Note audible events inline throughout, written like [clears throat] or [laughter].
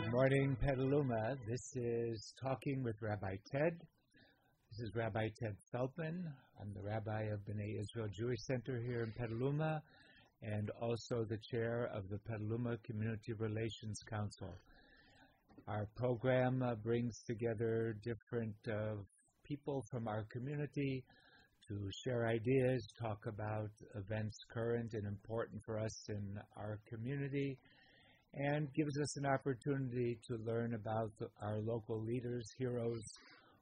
Good morning, Petaluma. This is Talking with Rabbi Ted. This is Rabbi Ted Feldman. I'm the rabbi of B'nai Israel Jewish Center here in Petaluma and also the chair of the Petaluma Community Relations Council. Our program uh, brings together different uh, people from our community to share ideas, talk about events current and important for us in our community, and gives us an opportunity to learn about our local leaders, heroes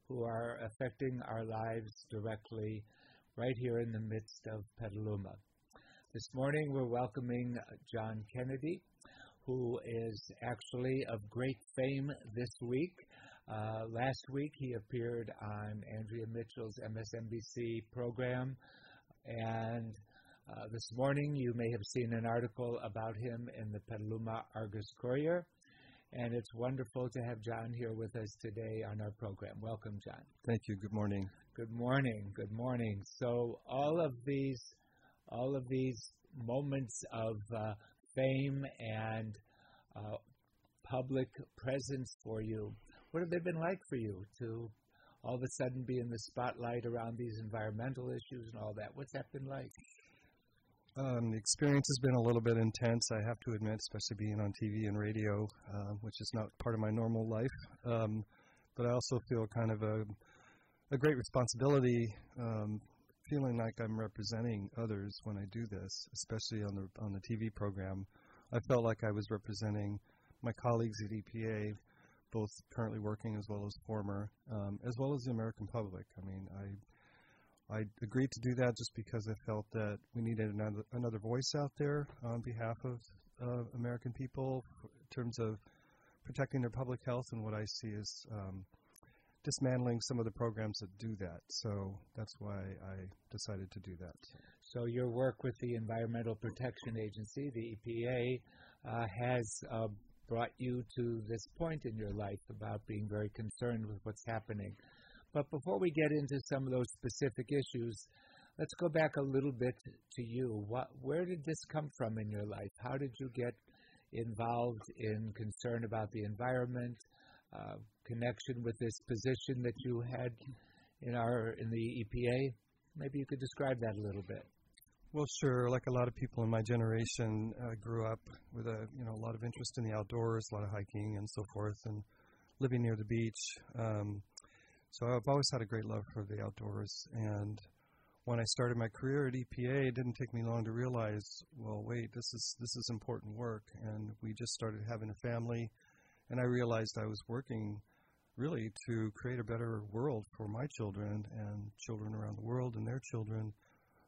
who are affecting our lives directly right here in the midst of Petaluma. This morning we're welcoming John Kennedy, who is actually of great fame this week. Uh, last week he appeared on Andrea Mitchell's MSNBC program, and uh, this morning you may have seen an article about him in the Petaluma Argus Courier. And it's wonderful to have John here with us today on our program. Welcome, John. Thank you. Good morning. Good morning. Good morning. So all of these, all of these moments of uh, fame and uh, public presence for you what have they been like for you to all of a sudden be in the spotlight around these environmental issues and all that? What's that been like? Um, the experience has been a little bit intense, I have to admit, especially being on TV and radio, uh, which is not part of my normal life. Um, but I also feel kind of a, a great responsibility, um, feeling like I'm representing others when I do this, especially on the on the TV program. I felt like I was representing my colleagues at EPA both currently working as well as former, um, as well as the American public. I mean, I I agreed to do that just because I felt that we needed another another voice out there on behalf of uh, American people in terms of protecting their public health. And what I see is um, dismantling some of the programs that do that. So that's why I decided to do that. So your work with the Environmental Protection Agency, the EPA, uh, has uh, brought you to this point in your life about being very concerned with what's happening. But before we get into some of those specific issues, let's go back a little bit to you. What, where did this come from in your life? How did you get involved in concern about the environment, uh, connection with this position that you had in our in the EPA? Maybe you could describe that a little bit. Well, sure. Like a lot of people in my generation, uh, grew up with a you know a lot of interest in the outdoors, a lot of hiking and so forth, and living near the beach. Um, so I've always had a great love for the outdoors. And when I started my career at EPA, it didn't take me long to realize, well, wait, this is this is important work. And we just started having a family, and I realized I was working really to create a better world for my children and children around the world and their children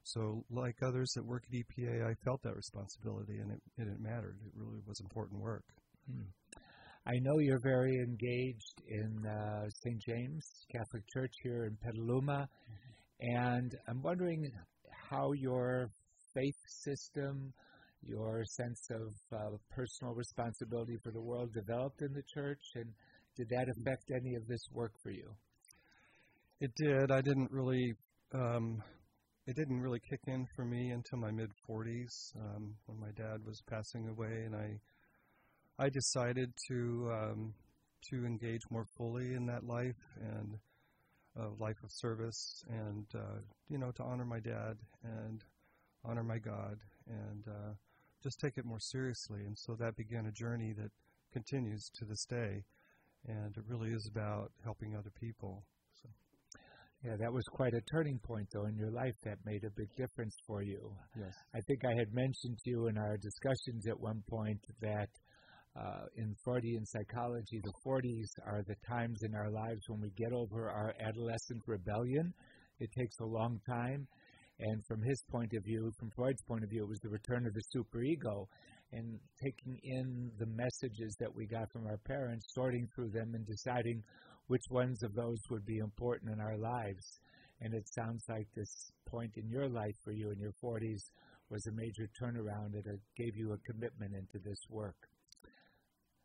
so, like others that work at EPA, I felt that responsibility, and it, and it mattered. It really was important work. Hmm. I know you're very engaged in uh, St. James Catholic Church here in Petaluma, mm-hmm. and I'm wondering how your faith system, your sense of uh, personal responsibility for the world developed in the church, and did that affect any of this work for you? It did. I didn't really um, it didn't really kick in for me until my mid 40s um, when my dad was passing away, and I I decided to um, to engage more fully in that life and uh, life of service, and uh, you know to honor my dad and honor my God, and uh, just take it more seriously. And so that began a journey that continues to this day, and it really is about helping other people. Yeah, that was quite a turning point, though, in your life that made a big difference for you. Yes. I think I had mentioned to you in our discussions at one point that uh, in Freudian psychology, the 40s are the times in our lives when we get over our adolescent rebellion. It takes a long time. And from his point of view, from Freud's point of view, it was the return of the superego and taking in the messages that we got from our parents, sorting through them, and deciding which ones of those would be important in our lives. And it sounds like this point in your life for you in your 40s was a major turnaround and it gave you a commitment into this work.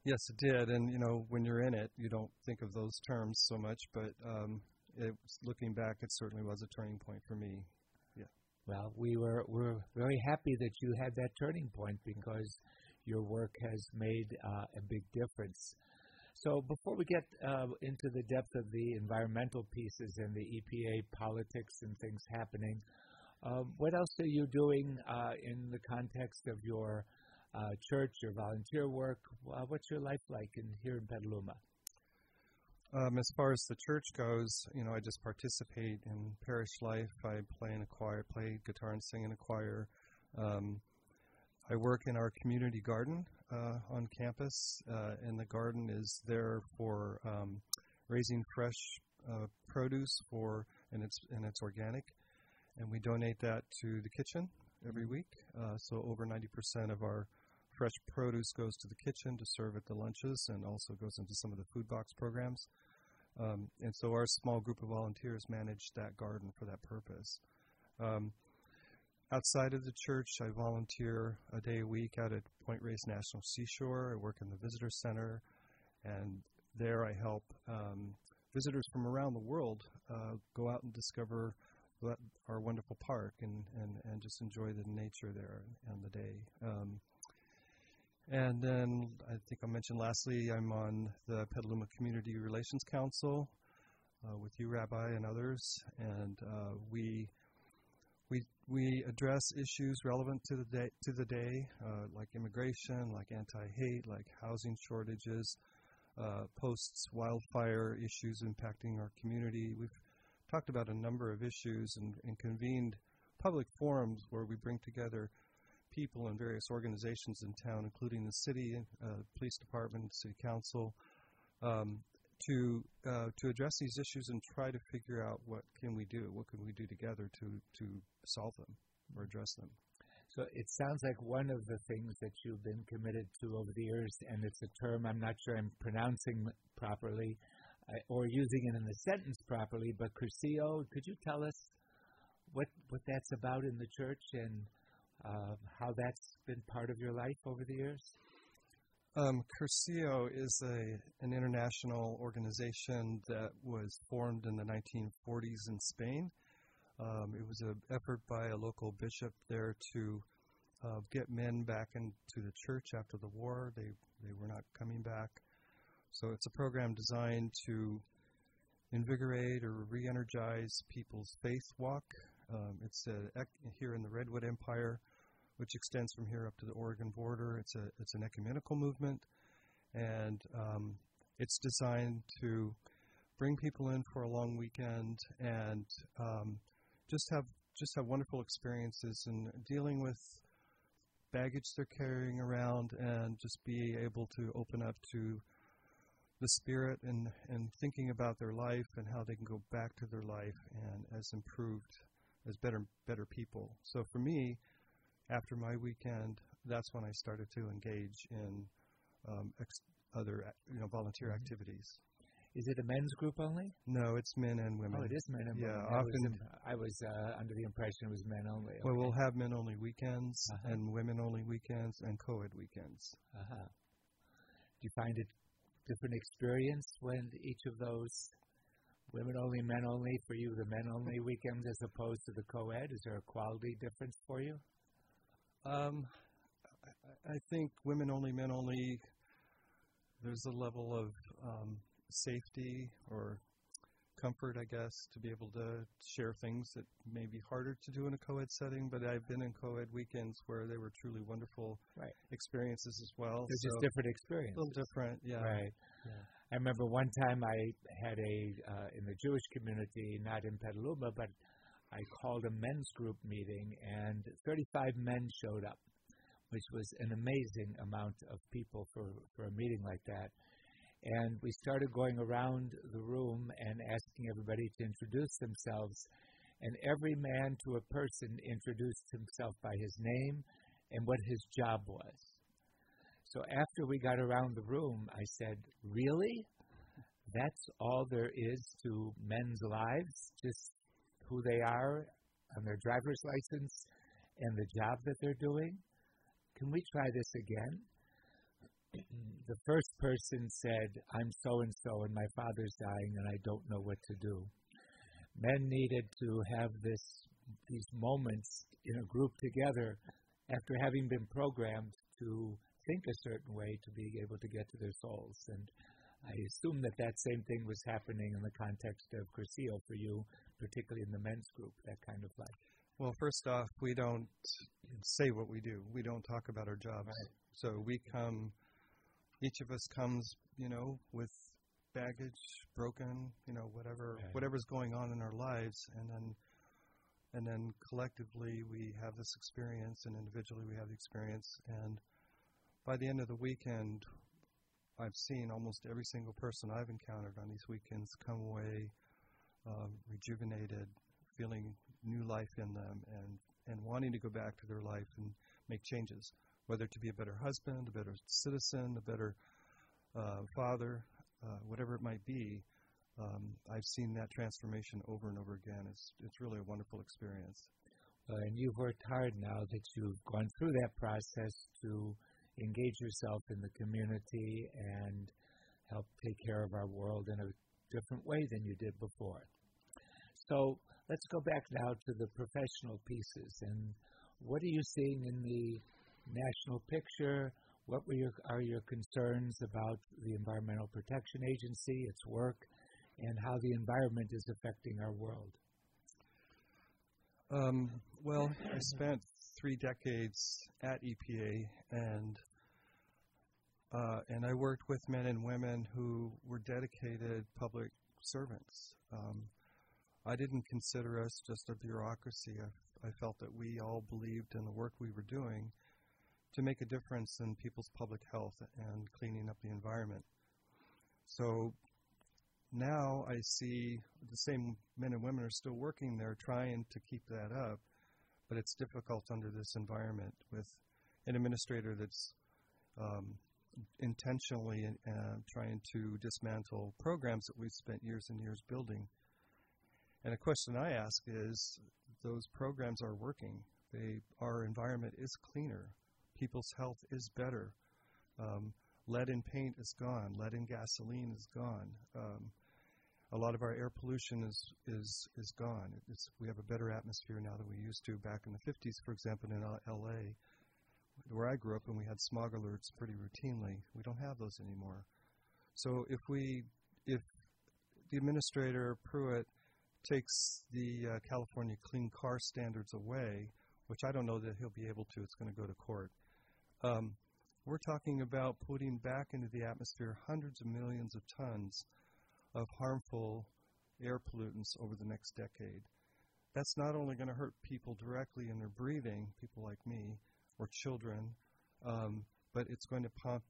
Yes, it did. And, you know, when you're in it, you don't think of those terms so much, but um, it, looking back, it certainly was a turning point for me. Yeah. Well, we were, we're very happy that you had that turning point because your work has made uh, a big difference. So before we get uh, into the depth of the environmental pieces and the EPA politics and things happening, uh, what else are you doing uh, in the context of your uh, church, your volunteer work? what's your life like in here in Petaluma? Um, as far as the church goes, you know, I just participate in parish life. I play in a choir, play guitar and sing in a choir. Um, I work in our community garden uh, on campus, uh, and the garden is there for um, raising fresh uh, produce for, and it's and it's organic, and we donate that to the kitchen every week. Uh, so over 90% of our fresh produce goes to the kitchen to serve at the lunches, and also goes into some of the food box programs. Um, and so our small group of volunteers manage that garden for that purpose. Um, outside of the church, I volunteer a day a week out at Point Reyes National Seashore. I work in the visitor center, and there I help um, visitors from around the world uh, go out and discover our wonderful park and, and, and just enjoy the nature there and the day. Um, and then I think I mentioned lastly, I'm on the Petaluma Community Relations Council uh, with you, Rabbi, and others, and uh, we we we address issues relevant to the day to the day, uh, like immigration, like anti-hate, like housing shortages, uh, posts wildfire issues impacting our community. We've talked about a number of issues and, and convened public forums where we bring together people and various organizations in town, including the city, uh, police department, city council, um, to uh, to address these issues and try to figure out what can we do, what can we do together to to solve them or address them. So it sounds like one of the things that you've been committed to over the years, and it's a term I'm not sure I'm pronouncing properly uh, or using it in the sentence properly, but Cursillo, could you tell us what what that's about in the church and uh, how that's been part of your life over the years? Um, Cursillo is a, an international organization that was formed in the 1940s in Spain. Um, it was an effort by a local bishop there to uh, get men back into the church after the war. They they were not coming back, so it's a program designed to invigorate or re-energize people's faith walk. Um, it's here in the Redwood Empire which extends from here up to the Oregon border. It's a it's an ecumenical movement, and um, it's designed to bring people in for a long weekend and um, just have just have wonderful experiences in dealing with baggage they're carrying around and just be able to open up to the spirit and, and thinking about their life and how they can go back to their life and as improved as better better people. So for me, after my weekend, that's when I started to engage in um, ex- other you know volunteer mm-hmm. activities. Is it a men's group only? No, it's men and women. Oh, it is men and yeah, women. Yeah, often I was, uh, under the impression it was men only. Okay. Well, we'll have men only weekends uh-huh. and women only weekends and co-ed weekends. Uh-huh. Do you find it different experience when each of those women only, men only for you, the men only weekends as opposed to the co-ed? Is there a quality difference for you? Um, I think women only, men only. There's a level of um, safety or comfort, I guess, to be able to share things that may be harder to do in a co-ed setting. But I've been in co-ed weekends where they were truly wonderful right. experiences as well. They're so just different experiences. A little different, yeah. Right. Yeah. I remember one time I had a uh, in the Jewish community, not in Petaluma, but I called a men's group meeting, and 35 men showed up, which was an amazing amount of people for, for a meeting like that. And we started going around the room and asking everybody to introduce themselves. And every man to a person introduced himself by his name and what his job was. So after we got around the room, I said, Really? That's all there is to men's lives? Just who they are on their driver's license and the job that they're doing? Can we try this again? [clears throat] the first person said, I'm so and so, and my father's dying, and I don't know what to do. Men needed to have this these moments in a group together after having been programmed to think a certain way to be able to get to their souls. And I assume that that same thing was happening in the context of Cursillo for you, particularly in the men's group, that kind of life. Well, first off, we don't say what we do. We don't talk about our jobs. Right. So we come, each of us comes, you know, with baggage, broken, you know, whatever, Right. whatever's going on in our lives, and then, and then collectively we have this experience, and individually we have the experience, and by the end of the weekend, I've seen almost every single person I've encountered on these weekends come away um, rejuvenated, feeling new life in them, and and wanting to go back to their life and make changes, whether to be a better husband, a better citizen, a better uh, father, uh, whatever it might be. Um, I've seen that transformation over and over again. It's it's really a wonderful experience. Uh, and you've worked hard now that you've gone through that process to engage yourself in the community and help take care of our world in a different way than you did before. So let's go back now to the professional pieces. And what are you seeing in the national picture? What were your, are your concerns about the Environmental Protection Agency, its work, and how the environment is affecting our world? Um, well, I spent three decades at EPA, and uh, and I worked with men and women who were dedicated public servants. Um, I didn't consider us just a bureaucracy. I, I felt that we all believed in the work we were doing to make a difference in people's public health and cleaning up the environment. So now I see the same men and women are still working there trying to keep that up, but it's difficult under this environment with an administrator that's um, intentionally uh, trying to dismantle programs that we've spent years and years building. And a question I ask is those programs are working. They, our environment is cleaner. People's health is better. Um, lead in paint is gone. Lead in gasoline is gone. Um, a lot of our air pollution is is is gone. It's, we have a better atmosphere now than we used to back in the 50s, for example, in L.A., where I grew up, and we had smog alerts pretty routinely. We don't have those anymore. So if we if the administrator Pruitt takes the uh, California clean car standards away, which I don't know that he'll be able to, it's going to go to court. Um, we're talking about putting back into the atmosphere hundreds of millions of tons of harmful air pollutants over the next decade. That's not only going to hurt people directly in their breathing, people like me, or children, um, but it's going to pump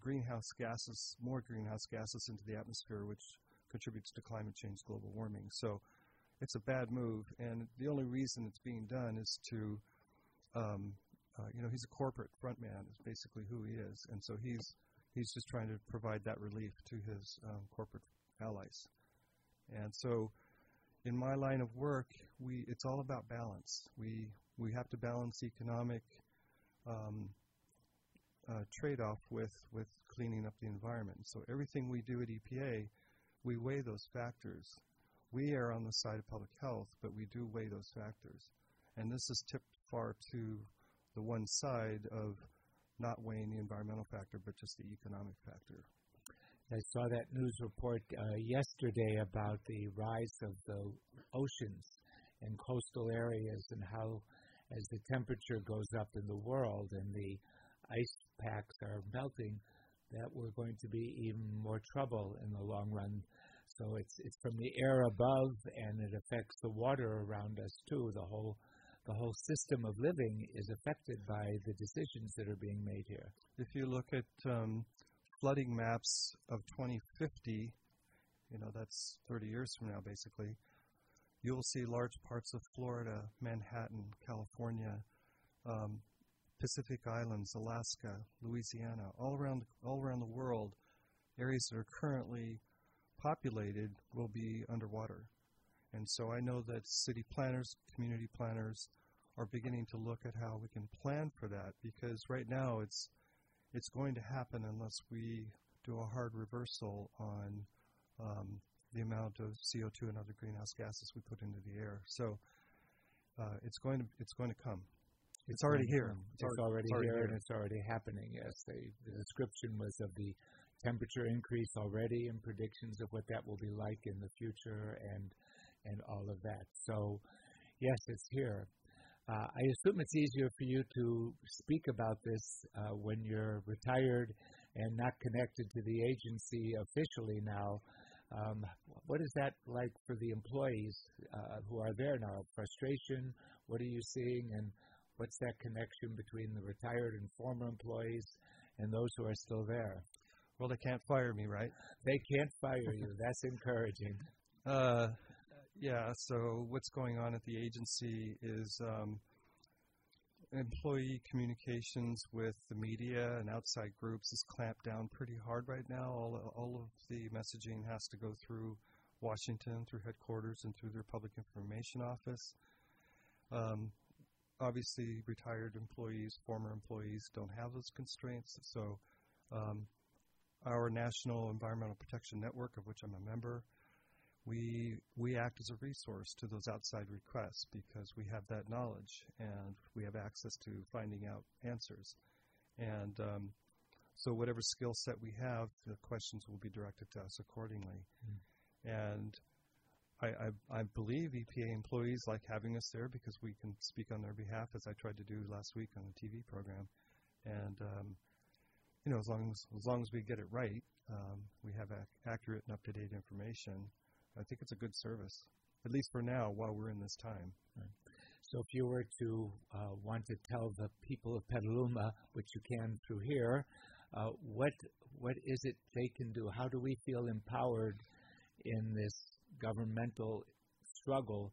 greenhouse gases, more greenhouse gases into the atmosphere, which contributes to climate change, global warming. So it's a bad move, and the only reason it's being done is to, um, uh, you know, he's a corporate front man, is basically who he is, and so he's he's just trying to provide that relief to his um, corporate allies. And so, in my line of work, we it's all about balance. We we have to balance economic um, uh, trade-off with with cleaning up the environment. So everything we do at EPA, we weigh those factors. We are on the side of public health, but we do weigh those factors. And this is tipped far to the one side of not weighing the environmental factor, but just the economic factor. I saw that news report uh, yesterday about the rise of the oceans and coastal areas and how, as the temperature goes up in the world and the ice packs are melting, that we're going to be even more trouble in the long run. So it's it's from the air above, and it affects the water around us too. The whole the whole system of living is affected by the decisions that are being made here. If you look at um, flooding maps of 2050, you know that's 30 years from now, basically. You will see large parts of Florida, Manhattan, California, um, Pacific Islands, Alaska, Louisiana, all around all around the world, areas that are currently populated will be underwater. And so I know that city planners, community planners are beginning to look at how we can plan for that because right now it's it's going to happen unless we do a hard reversal on um, the amount of CO2 and other greenhouse gases we put into the air. So uh, it's going to it's going to come. It's, already here. It's, already, it's already here, here. and it's already happening. Yes, the, the description was of the temperature increase already and predictions of what that will be like in the future and and all of that. So, yes, it's here. Uh, I assume it's easier for you to speak about this uh, when you're retired and not connected to the agency officially now. Um, what is that like for the employees uh, who are there now? Frustration? What are you seeing? And what's that connection between the retired and former employees and those who are still there? Well, they can't fire me, right? They can't fire you. [laughs] That's encouraging. Uh, yeah. So what's going on at the agency is um, employee communications with the media and outside groups is clamped down pretty hard right now. All all of the messaging has to go through Washington, through headquarters, and through their public information office. Um, obviously, retired employees, former employees, don't have those constraints. So, um, our National Environmental Protection Network, of which I'm a member, we we act as a resource to those outside requests because we have that knowledge and we have access to finding out answers. And um, so, whatever skill set we have, the questions will be directed to us accordingly. Mm. And I, I, I, believe EPA employees like having us there because we can speak on their behalf, as I tried to do last week on the TV program. And um, you know, as long as as long as we get it right, um, we have ac- accurate and up to date information I think it's a good service, at least for now, while we're in this time. So, if you were to uh, want to tell the people of Petaluma, which you can through here, uh, what what is it they can do? How do we feel empowered in this governmental struggle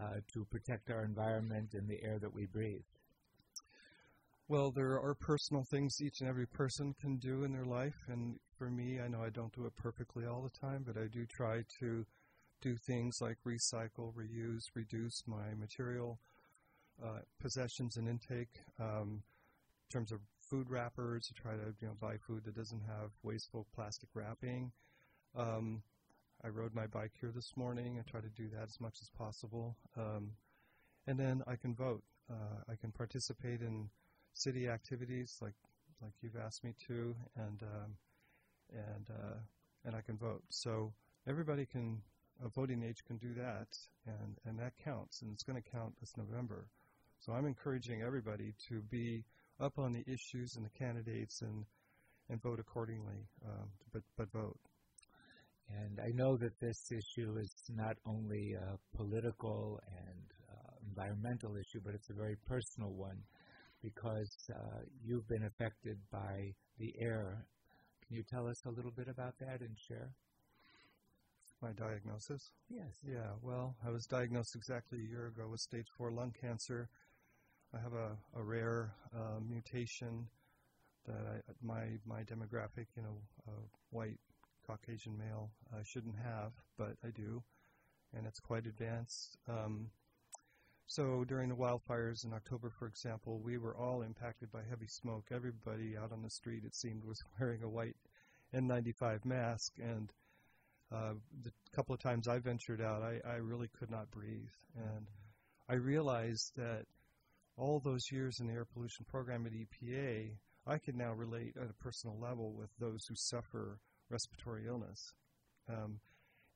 uh, to protect our environment and the air that we breathe? Well, there are personal things each and every person can do in their life, and for me, I know I don't do it perfectly all the time, but I do try to do things like recycle, reuse, reduce my material uh, possessions and intake. Um, in terms of food wrappers, try to you know buy food that doesn't have wasteful plastic wrapping. Um, I rode my bike here this morning. I try to do that as much as possible. Um, and then I can vote. Uh, I can participate in city activities like like you've asked me to, and um, and uh, and I can vote. So everybody can a voting age can do that, and, and that counts, and it's going to count this November. So I'm encouraging everybody to be up on the issues and the candidates and and vote accordingly, um, but but vote. And I know that this issue is not only a political and uh, environmental issue, but it's a very personal one because uh, you've been affected by the air. Can you tell us a little bit about that and share? My diagnosis? Yes. Yeah, well, I was diagnosed exactly a year ago with stage four lung cancer. I have a, a rare uh, mutation that I, my my demographic, you know, uh, white Caucasian male, I shouldn't have, but I do, and it's quite advanced. Um, so during the wildfires in October, for example, we were all impacted by heavy smoke. Everybody out on the street, it seemed, was [laughs] wearing a white N95 mask, and uh, the couple of times I ventured out, I, I really could not breathe. And I realized that all those years in the air pollution program at EPA, I could now relate at a personal level with those who suffer respiratory illness. Um,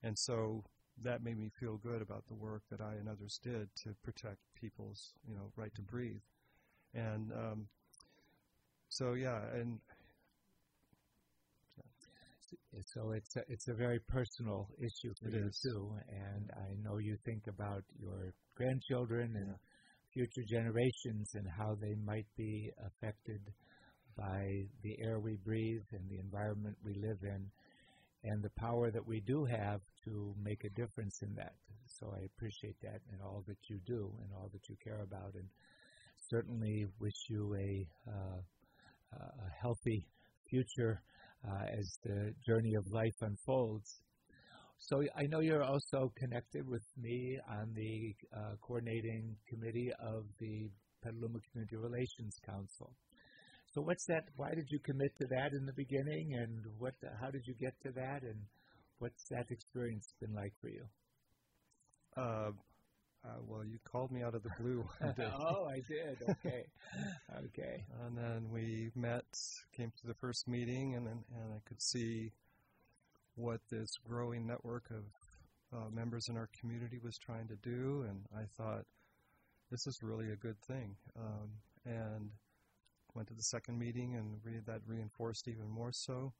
and so that made me feel good about the work that I and others did to protect people's, you know, right to breathe. And um, so, yeah, and so it's a, it's a very personal issue for it you is. too, and I know you think about your grandchildren and future generations and how they might be affected by the air we breathe and the environment we live in, and the power that we do have to make a difference in that. So I appreciate that and all that you do and all that you care about, and certainly wish you a, uh, a healthy future uh, as the journey of life unfolds. So I know you're also connected with me on the uh, coordinating committee of the Petaluma Community Relations Council. So what's that? Why did you commit to that in the beginning, and what? How did you get to that, and what's that experience been like for you? Uh, Uh, well, you called me out of the blue [laughs] one day. oh, I did. Okay, [laughs] okay. And then we met, came to the first meeting, and then and I could see what this growing network of uh, members in our community was trying to do, and I thought this is really a good thing. Um, and went to the second meeting, and re- that reinforced even more so.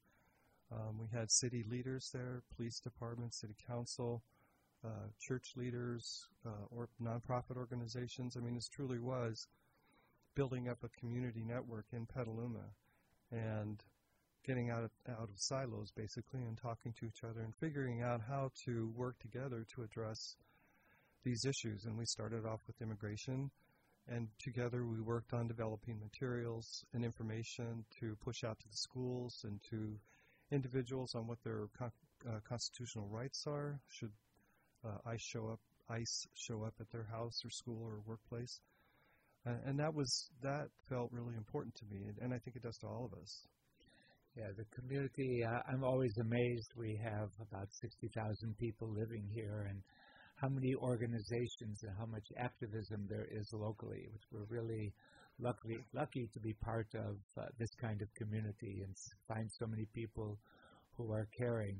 Um, we had city leaders there, police department, city council, uh, church leaders, uh, or nonprofit organizations. I mean, this truly was building up a community network in Petaluma, and getting out of, out of silos basically, and talking to each other and figuring out how to work together to address these issues. And we started off with immigration and together we worked on developing materials and information to push out to the schools and to individuals on what their con- uh, constitutional rights are. Should uh, ICE show up, ICE show up at their house or school or workplace? Uh, and that was that felt really important to me, and, and I think it does to all of us. Yeah, the community. I'm always amazed. We have about 60,000 people living here, and how many organizations and how much activism there is locally, which we're really lucky lucky to be part of uh, this kind of community and find so many people who are caring.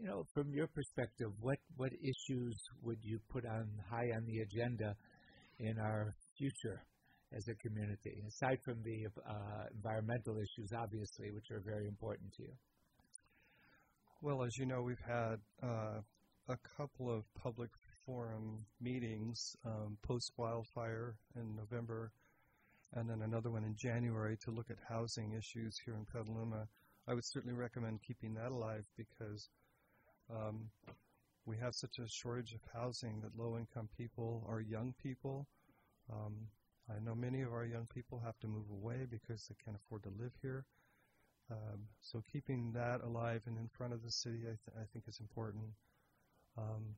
You know, from your perspective, what what issues would you put on high on the agenda in our future as a community, aside from the uh, environmental issues, obviously, which are very important to you? Well, as you know, we've had uh, a couple of public forum meetings um, post wildfire in November, and then another one in January to look at housing issues here in Petaluma. I would certainly recommend keeping that alive because um, we have such a shortage of housing that low income people or young people. Um, I know many of our young people have to move away because they can't afford to live here. Um, so keeping that alive and in front of the city, I, th- I think, is important. Um,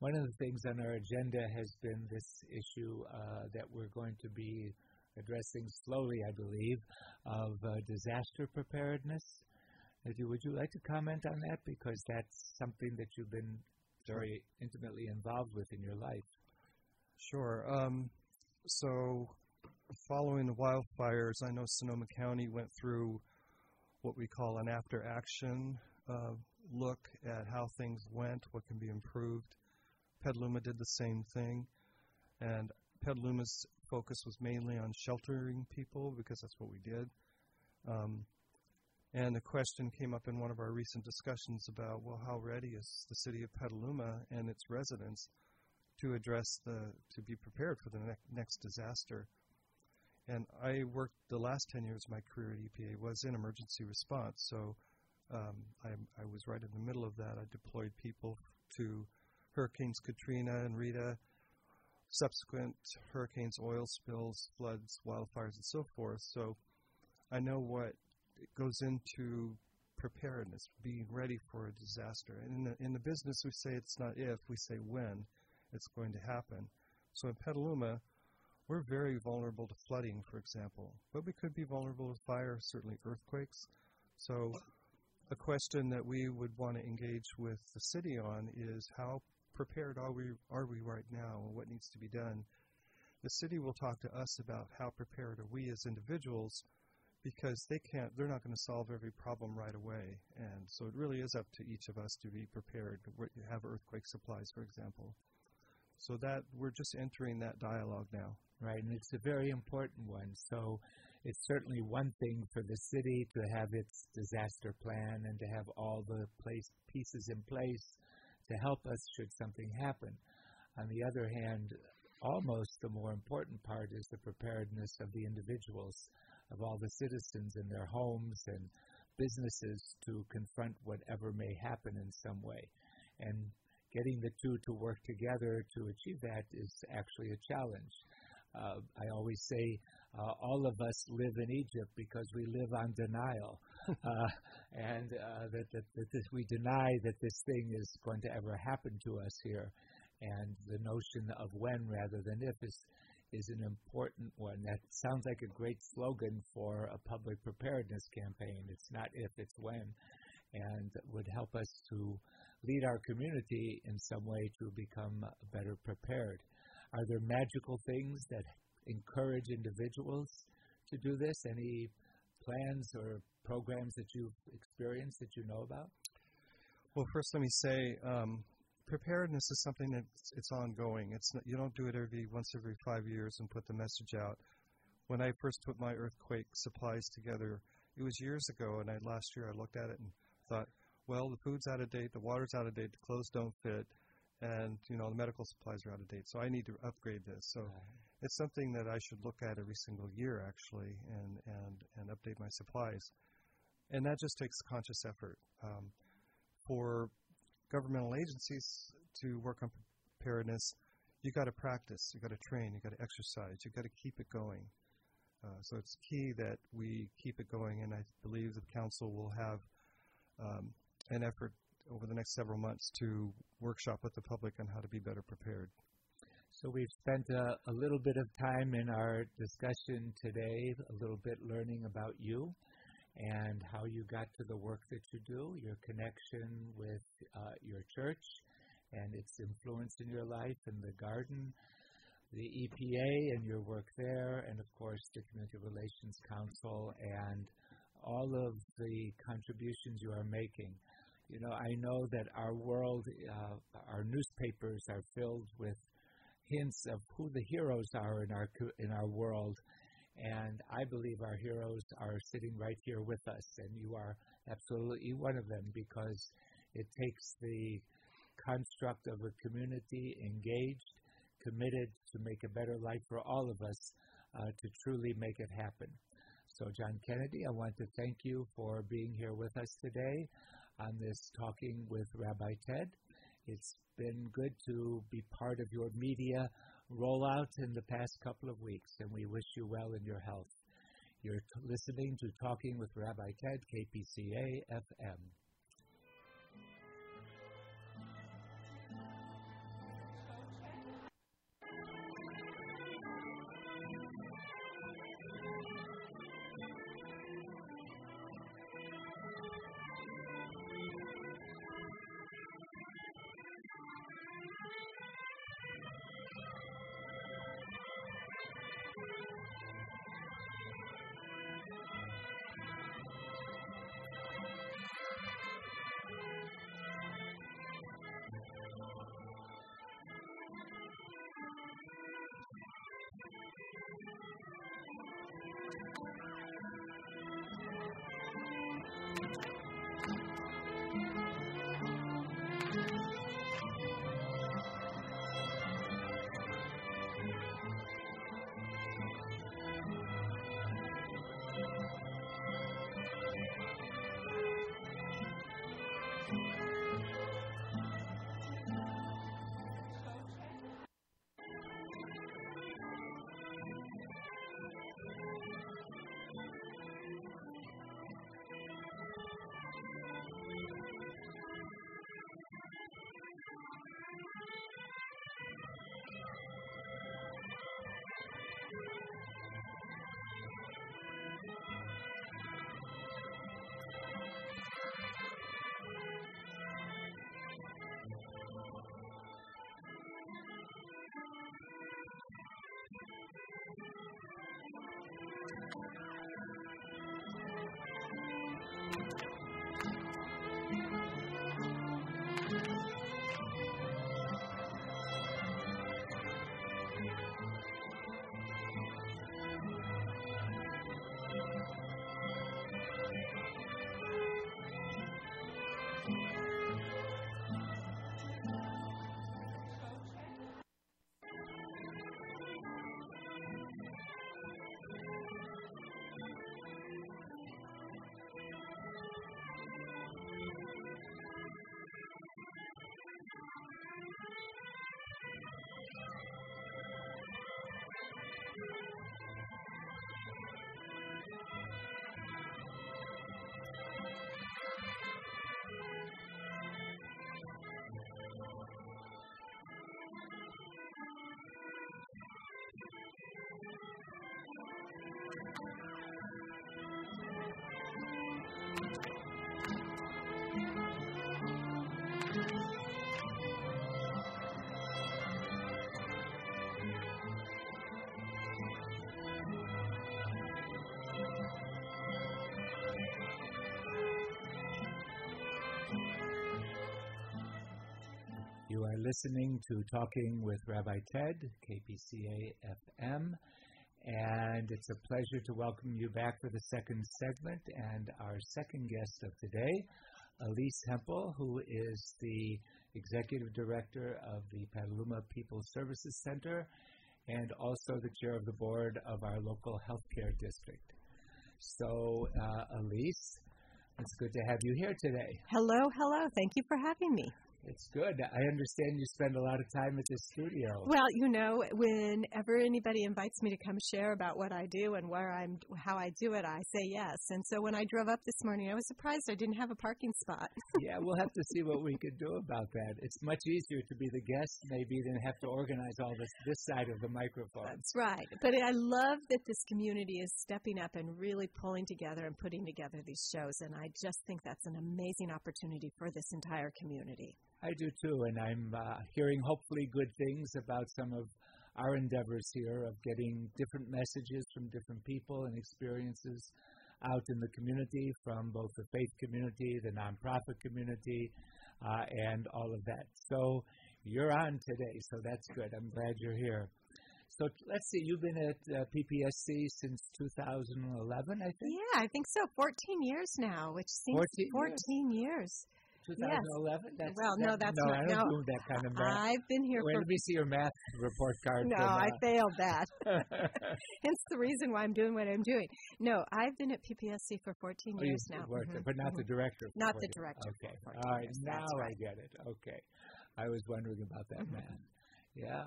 One of the things on our agenda has been this issue uh, that we're going to be addressing slowly, I believe, of uh, disaster preparedness. Would you like to comment on that? Because that's something that you've been very intimately involved with in your life. Sure. Um, so, following the wildfires, I know Sonoma County went through what we call an after action uh, look at how things went, what can be improved. Petaluma did the same thing, and Petaluma's focus was mainly on sheltering people because that's what we did. Um, and the question came up in one of our recent discussions about, well, how ready is the city of Petaluma and its residents to address the, to be prepared for the ne- next disaster? And I worked the last 10 years of my career at EPA was in emergency response. So um, I, I was right in the middle of that. I deployed people to Hurricanes Katrina and Rita, subsequent hurricanes, oil spills, floods, wildfires, and so forth. So I know what goes into preparedness, being ready for a disaster. And in the, in the business, we say it's not if, we say when it's going to happen. So in Petaluma, we're very vulnerable to flooding, for example, but we could be vulnerable to fire, certainly earthquakes. So a question that we would want to engage with the city on is how prepared are we are we right now and what needs to be done. The city will talk to us about how prepared are we as individuals because they can't they're not going to solve every problem right away. And so it really is up to each of us to be prepared to have earthquake supplies for example. So that we're just entering that dialogue now. Right, and it's a very important one. So it's certainly one thing for the city to have its disaster plan and to have all the place, pieces in place to help us should something happen. On the other hand, almost the more important part is the preparedness of the individuals, of all the citizens in their homes and businesses to confront whatever may happen in some way. And getting the two to work together to achieve that is actually a challenge. Uh, I always say uh, all of us live in Egypt because we live on denial, [laughs] uh, and uh, that, that, that this, we deny that this thing is going to ever happen to us here, and the notion of when rather than if is is an important one. That sounds like a great slogan for a public preparedness campaign. It's not if, it's when, and would help us to lead our community in some way to become better prepared. Are there magical things that encourage individuals to do this? Any plans or programs that you've experienced that you know about? Well, first, let me say um, preparedness is something that's it's ongoing. It's not, you don't do it every once every five years and put the message out. When I first put my earthquake supplies together, it was years ago, and I, last year I looked at it and thought, well, the food's out of date, the water's out of date, the clothes don't fit, and you know the medical supplies are out of date. So I need to upgrade this. So right. It's something that I should look at every single year, actually, and and and update my supplies. And that just takes conscious effort. Um, for governmental agencies to work on preparedness, you got to practice, you got to train, you got to exercise, you got to keep it going. Uh, so it's key that we keep it going, and I believe the council will have um, an effort over the next several months to workshop with the public on how to be better prepared. So we've spent a, a, little bit of time in our discussion today, a little bit learning about you and how you got to the work that you do, your connection with uh, your church and its influence in your life, and the garden, the EPA and your work there, and of course the Community Relations Council and all of the contributions you are making. You know, I know that our world, uh, our newspapers are filled with hints of who the heroes are in our in our world, and I believe our heroes are sitting right here with us, and you are absolutely one of them because it takes the construct of a community engaged, committed to make a better life for all of us uh, to truly make it happen. So, John Kennedy, I want to thank you for being here with us today on this Talking with Rabbi Ted. It's been good to be part of your media rollout in the past couple of weeks, and we wish you well in your health. You're t- listening to Talking with Rabbi Ted, KPCA FM. You are listening to Talking with Rabbi Ted, KPCA FM, and it's a pleasure to welcome you back for the second segment. And our second guest of today, Elece Hempel, who is the Executive Director of the Petaluma People Services Center and also the Chair of the Board of our local healthcare district. So, uh, Elece, it's good to have you here today. Hello, hello. Thank you for having me. It's good. I understand you spend a lot of time at the studio. Well, you know, whenever anybody invites me to come share about what I do and where I'm, how I do it, I say yes. And so when I drove up this morning, I was surprised I didn't have a parking spot. [laughs] yeah, we'll have to see what we can do about that. It's much easier to be the guest maybe than have to organize all this this side of the microphone. That's right. But I love that this community is stepping up and really pulling together and putting together these shows. And I just think that's an amazing opportunity for this entire community. I do too, and I'm uh, hearing hopefully good things about some of our endeavors here of getting different messages from different people and experiences out in the community from both the faith community, the nonprofit community, uh, and all of that. So you're on today, so that's good. I'm glad you're here. So let's see, you've been at uh, PPSC since 2011, I think? Yeah, I think so. 14 years now, which seems 14, 14 years. years. 2011? Yes. well, no, that's no, not. I don't no, do that kind of math. I've been here Wait, for. Let me see your math report card. No, from, uh... I failed that. [laughs] [laughs] Hence the reason why I'm doing what I'm doing. No, I've been at PPSC for 14 oh, years now. Worked mm-hmm. but not mm-hmm. the director. Not the director. Okay. All right. Years. Now right. I get it. Okay. I was wondering about that mm-hmm. math. Yeah.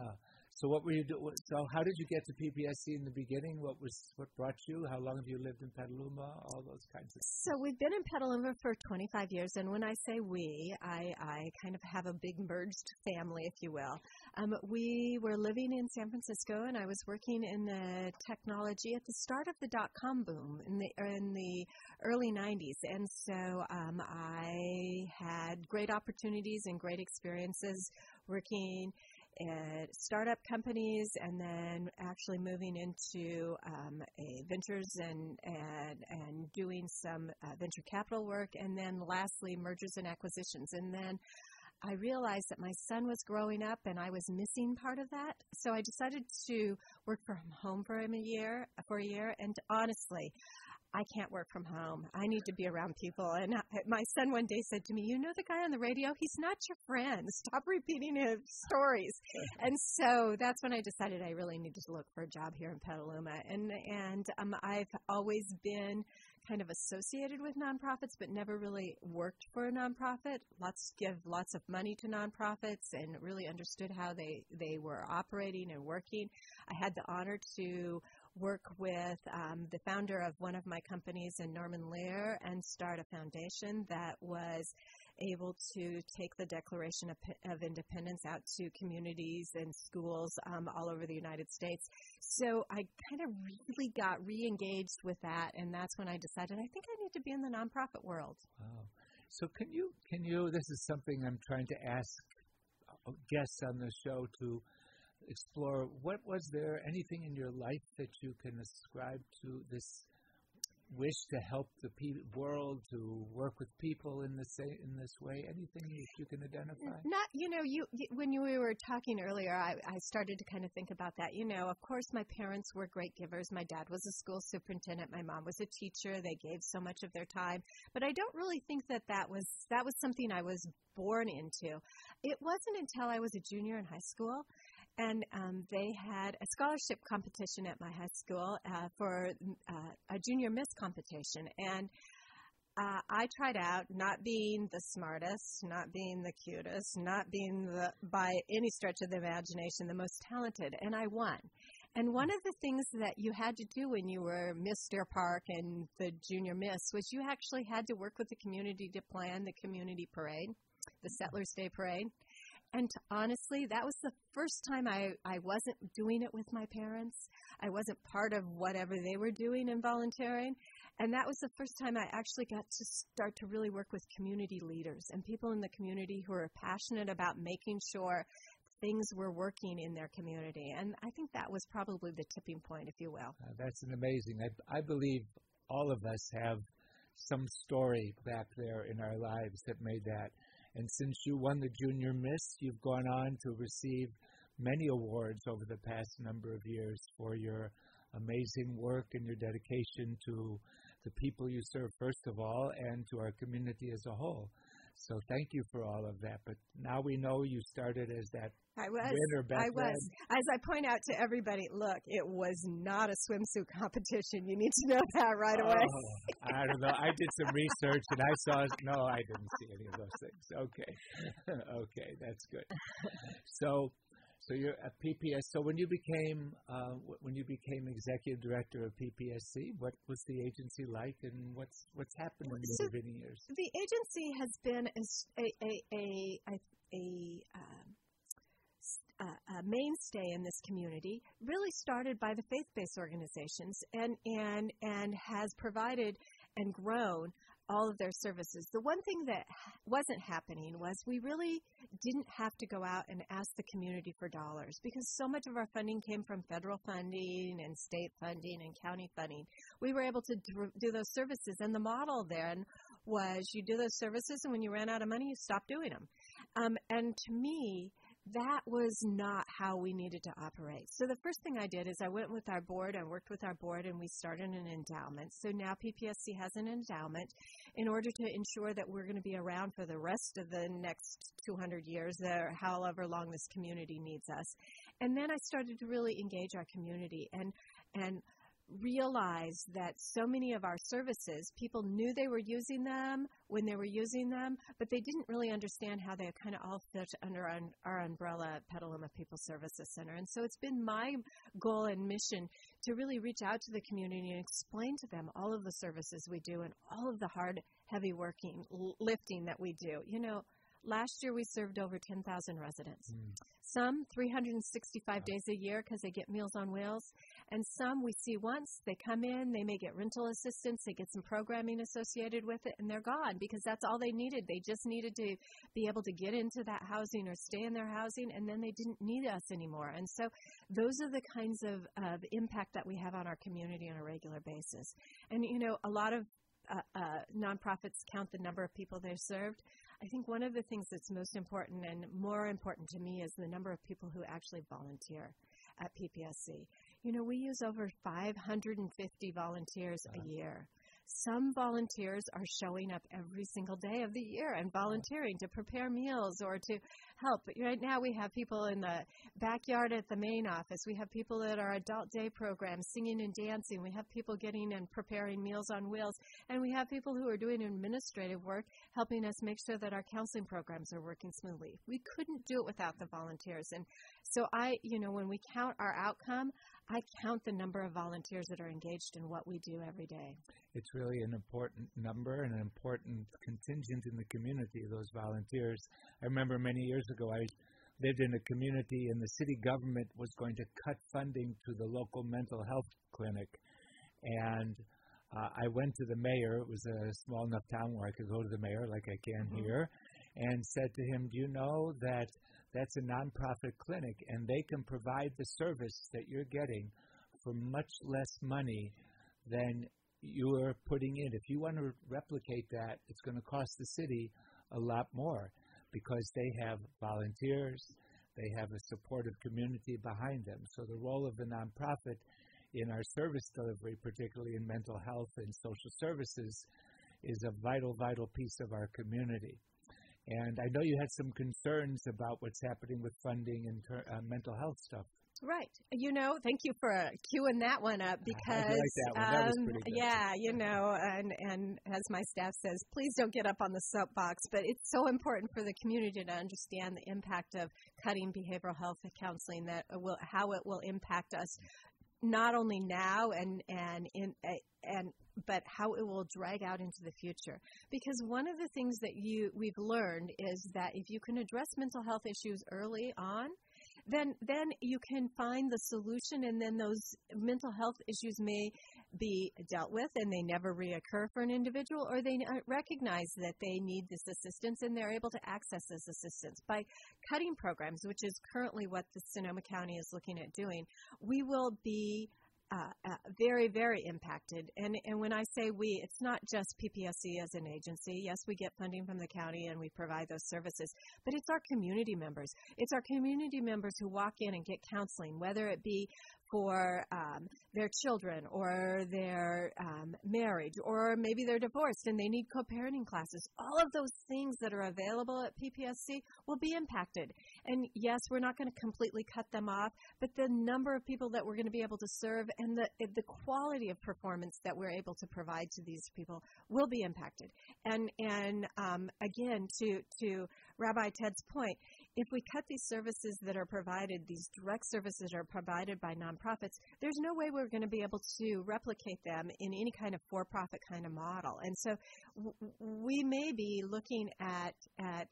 So what were you doing? So how did you get to PPSC in the beginning? What was what brought you? How long have you lived in Petaluma? All those kinds of. Things. So we've been in Petaluma for 25 years, and when I say we, I, I kind of have a big merged family, if you will. Um, we were living in San Francisco, and I was working in the technology at the start of the dot com boom in the in the early 90s, and so um, I had great opportunities and great experiences working at startup companies and then actually moving into um, ventures and, and, and doing some uh, venture capital work and then lastly mergers and acquisitions and then I realized that my son was growing up and I was missing part of that. So I decided to work from home for him a year, for a year. And honestly, I can't work from home. I need to be around people. And my son one day said to me, You know the guy on the radio? He's not your friend. Stop repeating his stories. [laughs] and so that's when I decided I really needed to look for a job here in Petaluma. And, and um, I've always been kind of associated with nonprofits, but never really worked for a nonprofit. Lots give lots of money to nonprofits and really understood how they, they were operating and working. I had the honor to work with um, the founder of one of my companies in Norman Lear and start a foundation that was able to take the Declaration of, Independence out to communities and schools um, all over the United States. So I kind of really got re-engaged with that, and that's when I decided I think I need to be in the nonprofit world. Wow. So can you can you? This is something I'm trying to ask guests on the show to explore what was there anything in your life that you can ascribe to this wish to help the pe- world to work with people in this in this way? Anything you can identify? Not you know you, you when you we were talking earlier I, I started to kind of think about that. You know of course my parents were great givers. My dad was a school superintendent. My mom was a teacher. They gave so much of their time. But i don't really think that that was that was something i was born into. It wasn't until i was a junior in high school and um, they had a scholarship competition at my high school uh, for uh, a junior miss competition and uh, I tried out not being the smartest, not being the cutest, not being the by any stretch of the imagination the most talented, and I won. And one of the things that you had to do when you were Miss Deer Park and the junior miss was you actually had to work with the community to plan the community parade, the Settlers Day parade. And honestly, that was the first time I, I wasn't doing it with my parents. I wasn't part of whatever they were doing in volunteering. And that was the first time I actually got to start to really work with community leaders and people in the community who are passionate about making sure things were working in their community. And I think that was probably the tipping point, if you will. Uh, that's an amazing. I, I believe all of us have some story back there in our lives that made that And since you won the Junior Miss, you've gone on to receive many awards over the past number of years for your amazing work and your dedication to the people you serve, first of all, and to our community as a whole. So thank you for all of that. But now we know you started as that I was. winner back I was. As I point out to everybody, look, it was not a swimsuit competition. You need to know that right oh, away. Oh, I don't know. I did some research and I saw. No, I didn't see any of those things. Okay, [laughs] okay, that's good. So, so you're at PPS. So when you became uh, wh- when you became executive director of PPSC, what was the agency like, and what's what's happened in the So- intervening years? the agency has been a a a a, um, a- a mainstay in this community. Really started by the faith-based organizations, and and and has provided and grown all of their services. The one thing that wasn't happening was we really didn't have to go out and ask the community for dollars because so much of our funding came from federal funding and state funding and county funding. We were able to do those services, and the model then was you do those services, and when you ran out of money, you stopped doing them. Um, and to me, that was not how we needed to operate. So the first thing I did is I went with our board, I worked with our board, and we started an endowment. So now PPSC has an endowment in order to ensure that we're going to be around for the rest of the next 200 years, or however long this community needs us. And then I started to really engage our community and and realize that so many of our services, people knew they were using them when they were using them, but they didn't really understand how they kind of all fit under our, our umbrella at Petaluma People Services Center. And so it's been my goal and mission to really reach out to the community and explain to them all of the services we do and all of the hard, heavy working, l- lifting that we do. You know, last year we served over 10,000 residents. Mm. Some 365 days a year because they get Meals on Wheels, and some we see once. They come in, they may get rental assistance, they get some programming associated with it, and they're gone because that's all they needed. They just needed to be able to get into that housing or stay in their housing, and then they didn't need us anymore. And so, those are the kinds of, of impact that we have on our community on a regular basis. And you know, a lot of uh, uh, nonprofits count the number of people they've served. I think one of the things that's most important and more important to me is the number of people who actually volunteer at PPSC. You know, we use over 550 volunteers a year. Some volunteers are showing up every single day of the year and volunteering to prepare meals or to help. But right now we have people in the backyard at the main office. We have people at our adult day program singing and dancing. We have people getting and preparing meals on wheels. And we have people who are doing administrative work helping us make sure that our counseling programs are working smoothly. We couldn't do it without the volunteers. And so I, you know, when we count our outcome, I count the number of volunteers that are engaged in what we do every day. It's really an important number and an important contingent in the community, those volunteers. I remember many years ago, I lived in a community and the city government was going to cut funding to the local mental health clinic. And uh, I went to the mayor, it was a small enough town where I could go to the mayor like I can Mhm. here, and said to him, Do you know that that's a nonprofit clinic and they can provide the service that you're getting for much less money than you are putting in. If you want to replicate that, it's going to cost the city a lot more because they have volunteers, they have a supportive community behind them. So the role of the nonprofit in our service delivery, particularly in mental health and social services, is a vital, vital piece of our community. And I know you had some concerns about what's happening with funding and ter- uh, mental health stuff. Right. You know, thank you for uh, queuing that one up I because like that one. Um, yeah, you know, and and as my staff says, please don't get up on the soapbox, but it's so important for the community to understand the impact of cutting behavioral health counseling that will how it will impact us not only now and and in uh, and but how it will drag out into the future. Because one of the things that you we've learned is that if you can address mental health issues early on then then you can find the solution and then those mental health issues may be dealt with and they never reoccur for an individual or they recognize that they need this assistance and they're able to access this assistance. By cutting programs which is currently what the sonoma county is looking at doing we will be uh, uh, very, very impacted. And, and when I say we, it's not just PPSC as an agency. Yes, we get funding from the county and we provide those services, but it's our community members. It's our community members who walk in and get counseling, whether it be for um, their children or their um, marriage or maybe they're divorced and they need co-parenting classes. All of those things that are available at PPSC will be impacted. And yes, we're not going to completely cut them off, but the number of people that we're going to be able to serve and the the quality of performance that we're able to provide to these people will be impacted. And and um, again, to to Rabbi Ted's point, if we cut these services that are provided, these direct services are provided by nonprofits, there's no way we're going to be able to replicate them in any kind of for-profit kind of model. And so w- we may be looking at at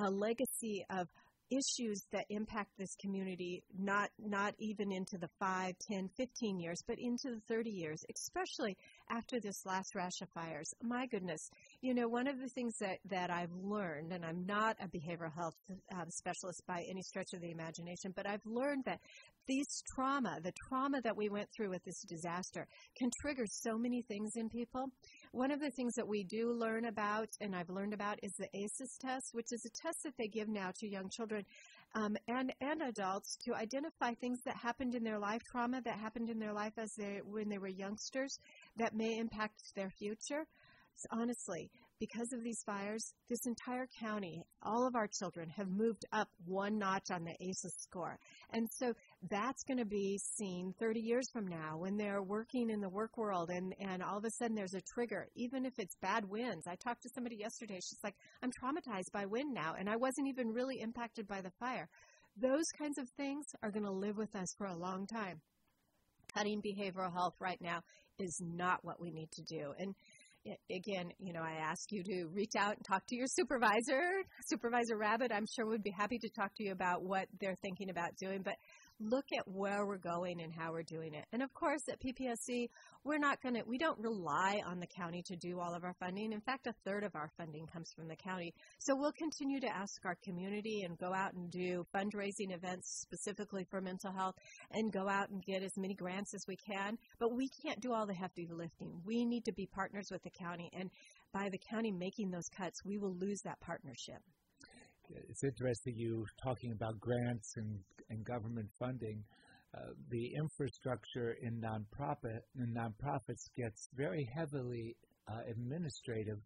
a legacy of issues that impact this community not not even into the 5 10 15 years but into the 30 years especially after this last rash of fires. My goodness. You know one of the things that that i've learned and i'm not a behavioral health um, specialist by any stretch of the imagination but i've learned that these trauma the trauma that we went through with this disaster can trigger so many things in people one of the things that we do learn about and i've learned about is the ACEs test which is a test that they give now to young children um, and and adults to identify things that happened in their life, trauma that happened in their life as they when they were youngsters, that may impact their future. Honestly, because of these fires, this entire county, all of our children have moved up one notch on the ACEs score. And so that's going to be seen 30 years from now when they're working in the work world and, and all of a sudden there's a trigger, even if it's bad winds. I talked to somebody yesterday. She's like, I'm traumatized by wind now, and I wasn't even really impacted by the fire. Those kinds of things are going to live with us for a long time. Cutting behavioral health right now is not what we need to do. And again, you know, I ask you to reach out and talk to your supervisor. Supervisor Rabbitt, I'm sure would be happy to talk to you about what they're thinking about doing. But look at where we're going and how we're doing it. And of course, at PPSC, we're not going to, we don't rely on the county to do all of our funding. In fact, a third of our funding comes from the county. So we'll continue to ask our community and go out and do fundraising events specifically for mental health and go out and get as many grants as we can. But we can't do all the heavy lifting. We need to be partners with the county. And by the county making those cuts, we will lose that partnership it's interesting you talking about grants and, and government funding. Uh, the infrastructure in nonprofit in nonprofits gets very heavily uh, administrative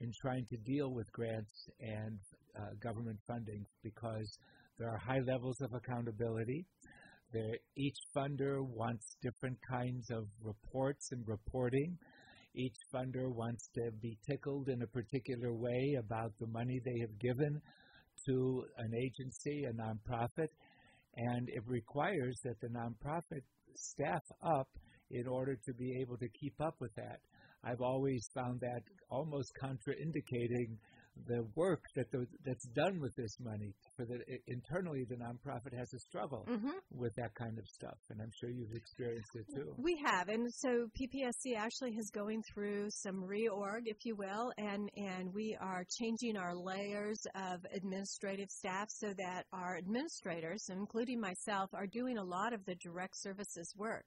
in trying to deal with grants and uh, government funding because there are high levels of accountability. There, each funder wants different kinds of reports and reporting. Each funder wants to be tickled in a particular way about the money they have given to an agency, a nonprofit, and it requires that the nonprofit staff up in order to be able to keep up with that. I've always found that almost contraindicating the work that the, that's done with this money. For the internally, the nonprofit has a struggle mm-hmm. with that kind of stuff, and I'm sure you've experienced it too. We have, and so PPSC actually is going through some reorg, if you will, and and we are changing our layers of administrative staff so that our administrators, including myself, are doing a lot of the direct services work.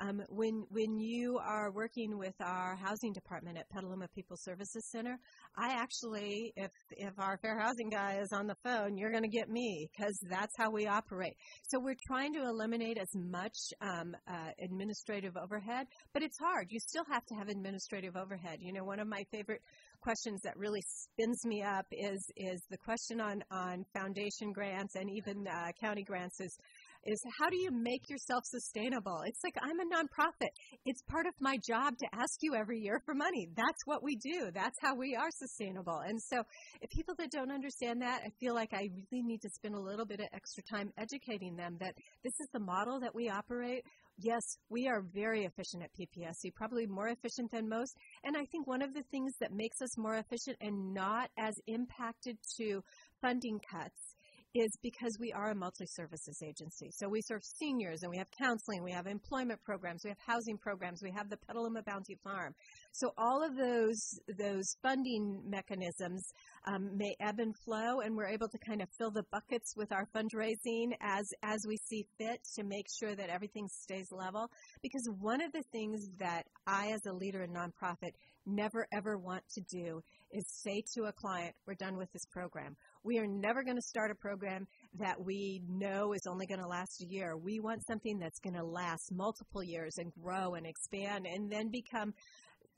Um, when when you are working with our housing department at Petaluma People Services Center, I actually, if if our fair housing guy is on the phone, you're going to get me because that's how we operate. So we're trying to eliminate as much um, uh, administrative overhead, but it's hard. You still have to have administrative overhead. You know, one of my favorite questions that really spins me up is is the question on on foundation grants and even uh, county grants is is how do you make yourself sustainable? It's like I'm a nonprofit. It's part of my job to ask you every year for money. That's what we do. That's how we are sustainable. And so, if people that don't understand that, I feel like I really need to spend a little bit of extra time educating them that this is the model that we operate. Yes, we are very efficient at PPSC, probably more efficient than most. And I think one of the things that makes us more efficient and not as impacted to funding cuts is because we are a multi services agency. So we serve seniors and we have counseling, we have employment programs, we have housing programs, we have the Petaluma Bounty Farm. So all of those those funding mechanisms um, may ebb and flow, and we're able to kind of fill the buckets with our fundraising as as we see fit to make sure that everything stays level. Because one of the things that I, as a leader in nonprofit, never ever want to do is say to a client, "We're done with this program." We are never going to start a program that we know is only going to last a year. We want something that's going to last multiple years and grow and expand and then become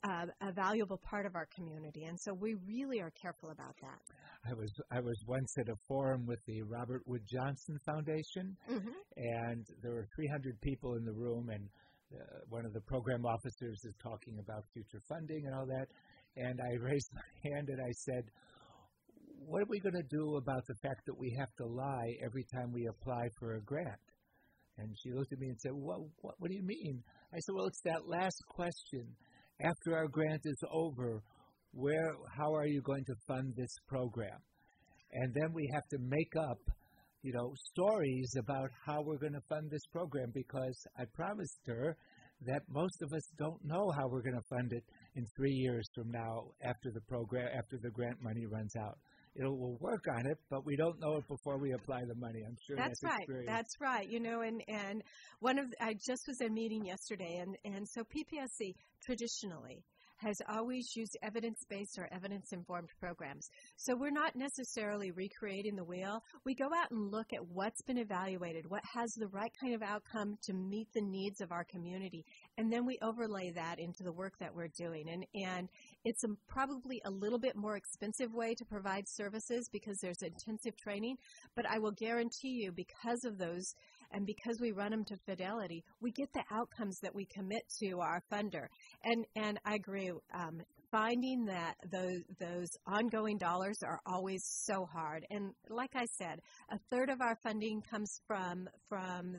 uh, a valuable part of our community. And so we really are careful about that. I was I was once at a forum with the Robert Wood Johnson Foundation, mm-hmm. and there were 300 people in the room, and uh, one of the program officers is talking about future funding and all that. And I [laughs] raised my hand and I said, what are we going to do about the fact that we have to lie every time we apply for a grant? And she looked at me and said, what, what, what do you mean? I said, well, it's that last question. After our grant is over, where, how are you going to fund this program? And then we have to make up, you know, stories about how we're going to fund this program because I promised her that most of us don't know how we're going to fund it in three years from now after the program after the grant money runs out it will work on it, but we don't know it before we apply the money. I'm sure that's, that's right. Experience. That's right. You know, and and one of I just was at a meeting yesterday, and and so PPSC traditionally has always used evidence based or evidence informed programs. So we're not necessarily recreating the wheel. We go out and look at what's been evaluated, what has the right kind of outcome to meet the needs of our community, and then we overlay that into the work that we're doing. And, and it's a, probably a little bit more expensive way to provide services because there's intensive training, but I will guarantee you because of those and because we run them to fidelity, we get the outcomes that we commit to our funder. And and I agree. Um, finding that those those ongoing dollars are always so hard. And like I said, a third of our funding comes from from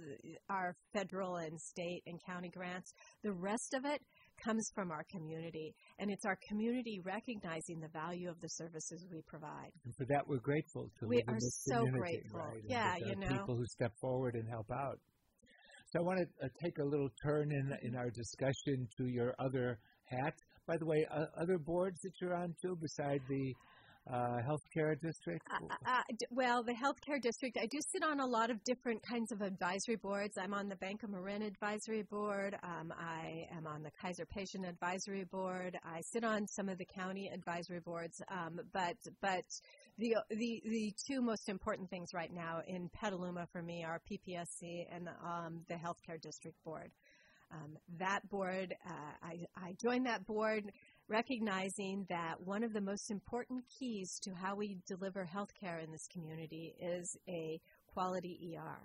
our federal and state and county grants. The rest of it comes from our community, and it's our community recognizing the value of the services we provide. And for that, we're grateful to we are so grateful. Right? Yeah, you know, people who step forward and help out. So I want to uh, take a little turn in in our discussion to your other hat. By the way, uh, other boards that you're on too, beside the uh, healthcare district? Uh, uh, uh well, the healthcare district, I do sit on a lot of different kinds of advisory boards. I'm on the Bank of Marin Advisory Board. Um, I am on the Kaiser Patient Advisory Board. I sit on some of the county advisory boards. Um, but but the, the the two most important things right now in Petaluma for me are PPSC and um, the Healthcare District Board. Um, that board, uh, I, I joined that board recognizing that one of the most important keys to how we deliver healthcare in this community is a quality ER.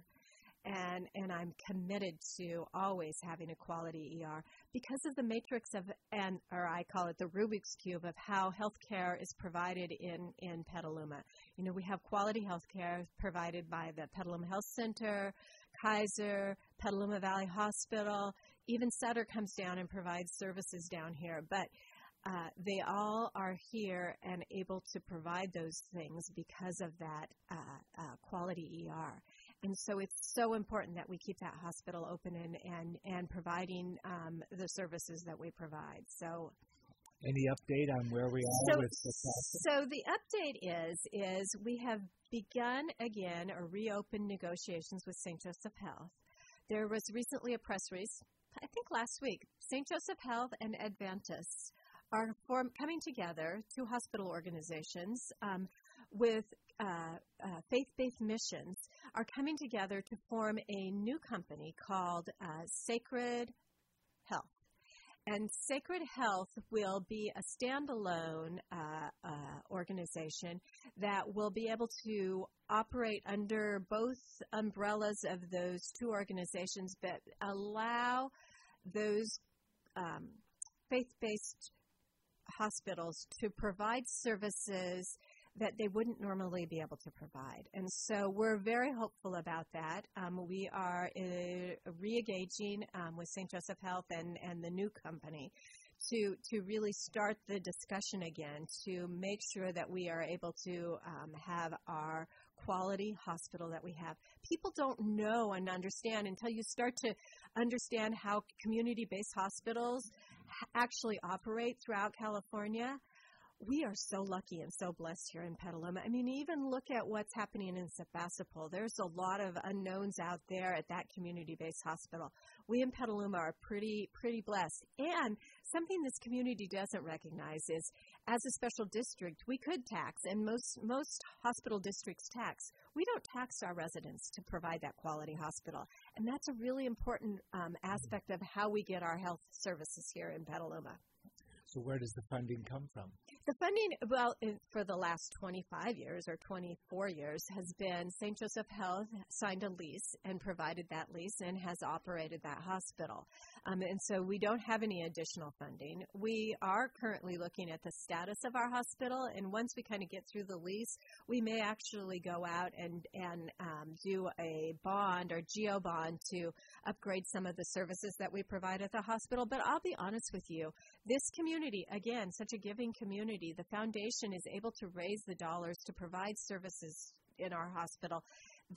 And, and I'm committed to always having a quality ER because of the matrix of, and, or I call it the Rubik's Cube of how healthcare is provided in, in Petaluma. You know, we have quality healthcare provided by the Petaluma Health Center, Kaiser, Petaluma Valley Hospital, even Sutter comes down and provides services down here. But uh, they all are here and able to provide those things because of that uh, uh, quality ER. And so it's so important that we keep that hospital open and, and, and providing um, the services that we provide. So any update on where we are so, with the process? So the update is is we have begun again or reopened negotiations with St. Joseph Health. There was recently a press release, I think last week. St. Joseph Health and Adventist are form, coming together, two hospital organizations um, with uh, uh, faith-based missions, are coming together to form a new company called uh, Sacred Health. And Sacred Health will be a standalone uh, uh, organization that will be able to operate under both umbrellas of those two organizations, but allow those um, faith based hospitals to provide services that they wouldn't normally be able to provide. And so we're very hopeful about that. Um, we are uh, re-engaging um, with St. Joseph Health and, and the new company to, to really start the discussion again to make sure that we are able to um, have our quality hospital that we have. People don't know and understand until you start to understand how community based hospitals actually operate throughout California we are so lucky and so blessed here in Petaluma. I mean, even look at what's happening in Sebastopol. There's a lot of unknowns out there at that community-based hospital. We in Petaluma are pretty pretty blessed. And something this community doesn't recognize is as a special district, we could tax and most most hospital districts tax. We don't tax our residents to provide that quality hospital. And that's a really important um, aspect of how we get our health services here in Petaluma. So where does the funding come from? The funding, well, for the last 25 years or 24 years, has been St. Joseph Health signed a lease and provided that lease and has operated that hospital. Um, and so we don't have any additional funding. We are currently looking at the status of our hospital, and once we kind of get through the lease, we may actually go out and and um, do a bond or GO bond to upgrade some of the services that we provide at the hospital. But I'll be honest with you, this community, again, such a giving community, the foundation is able to raise the dollars to provide services in our hospital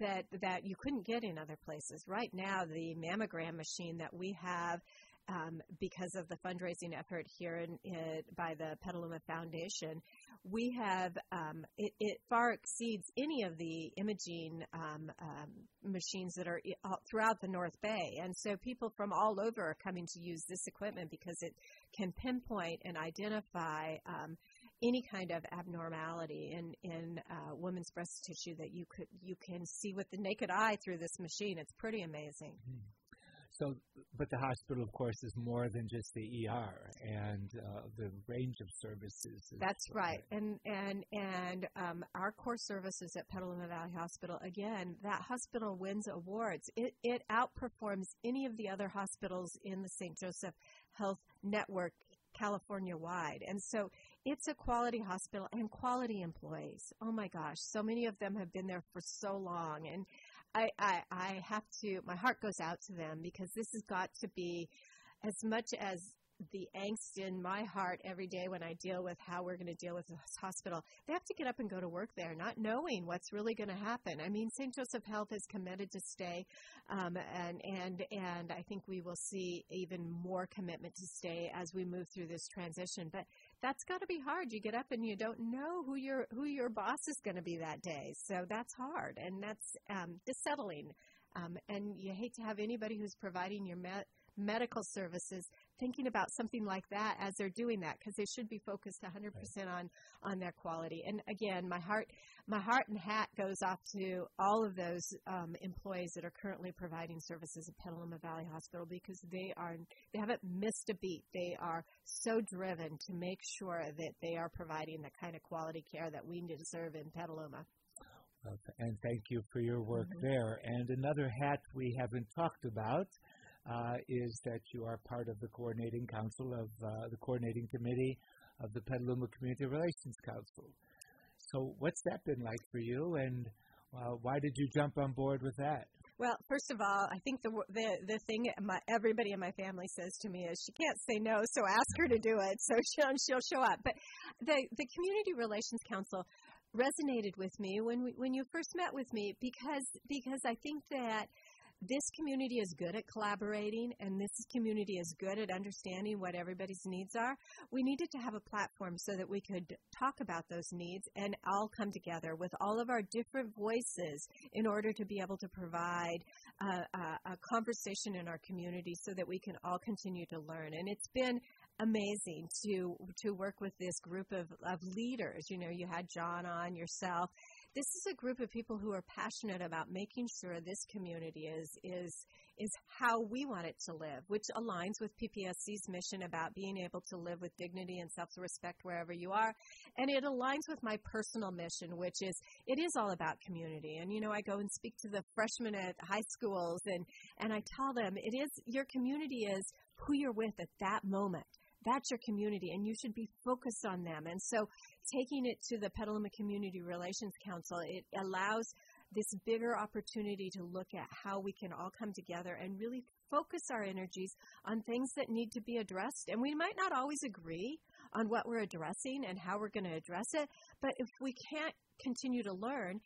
that that you couldn't get in other places. Right now, the mammogram machine that we have um, because of the fundraising effort here in, in, by the Petaluma Foundation, we have um, it, it, far exceeds any of the imaging um, um machines that are throughout the North Bay, and so people from all over are coming to use this equipment because it can pinpoint and identify um, any kind of abnormality in in uh, women's breast tissue that you could you can see with the naked eye through this machine. It's pretty amazing. Hmm. So, but the hospital, of course, is more than just the ER and uh, the range of services. That's right, and and and um, our core services at Petaluma Valley Hospital. Again, that hospital wins awards. It it outperforms any of the other hospitals in the St. Joseph Health Network California wide. And so it's a quality hospital and quality employees. Oh my gosh, so many of them have been there for so long. And I, I, I have to, my heart goes out to them because this has got to be as much as the angst in my heart every day when I deal with how we're going to deal with this hospital. They have to get up and go to work there, not knowing what's really going to happen. I mean, St. Joseph Health is committed to stay, um, and and and I think we will see even more commitment to stay as we move through this transition. But that's got to be hard. You get up and you don't know who your who your boss is going to be that day, so that's hard and that's um, dissettling. Um, and you hate to have anybody who's providing your met medical services thinking about something like that as they're doing that because they should be focused 100% right. on on their quality and again my heart my heart and hat goes off to all of those um, employees that are currently providing services at Petaluma Valley Hospital because they are they haven't missed a beat they are so driven to make sure that they are providing the kind of quality care that we deserve in Petaluma and thank you for your work mm-hmm. there. And another hat we haven't talked about uh, is that you are part of the coordinating council of uh, the coordinating committee of the Petaluma Community Relations Council. So, what's that been like for you, and uh, why did you jump on board with that? Well, first of all, I think the the the thing my, everybody in my family says to me is she can't say no, so ask her to do it, so she'll she'll show up. But the the community relations council resonated with me when we, when you first met with me because because I think that this community is good at collaborating and this community is good at understanding what everybody's needs are. We needed to have a platform so that we could talk about those needs and all come together with all of our different voices in order to be able to provide a, a, conversation in our community so that we can all continue to learn. And it's been amazing to to work with this group of, of leaders. You know, you had John on yourself, this is a group of people who are passionate about making sure this community is is is how we want it to live, which aligns with PPSC's mission about being able to live with dignity and self-respect wherever you are, and it aligns with my personal mission, which is it is all about community. And you know, I go and speak to the freshmen at high schools, and and I tell them it is your community is who you're with at that moment that's your community and you should be focused on them. And so taking it to the Petaluma Community Relations Council, it allows this bigger opportunity to look at how we can all come together and really focus our energies on things that need to be addressed. And we might not always agree on what we're addressing and how we're going to address it, but if we can't continue to learn